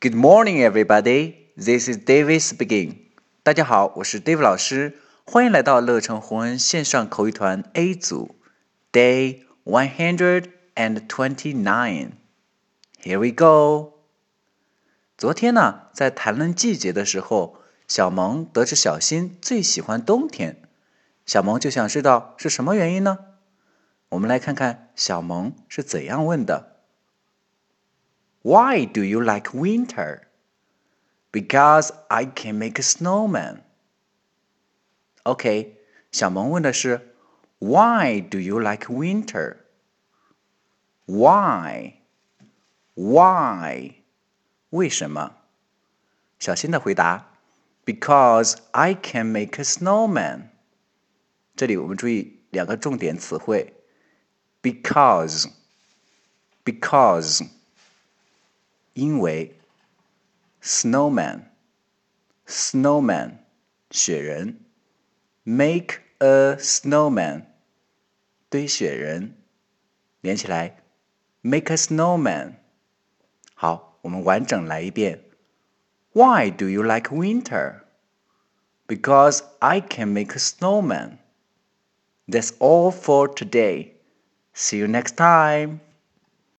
Good morning, everybody. This is David speaking. 大家好，我是 David 老师，欢迎来到乐成宏恩线上口语团 A 组，Day one hundred and twenty-nine. Here we go. 昨天呢，在谈论季节的时候，小萌得知小新最喜欢冬天，小萌就想知道是什么原因呢？我们来看看小萌是怎样问的。Why do you like winter? Because I can make a snowman. OK，小萌问的是 Why do you like winter? Why? Why? 为什么？小新的回答：Because I can make a snowman。这里我们注意两个重点词汇：because，because， 因为；snowman，snowman，雪人；make a snowman，堆雪人。连起来，make a snowman。好，我们完整来一遍。Why do you like winter? Because I can make a snowman. That's all for today. See you next time.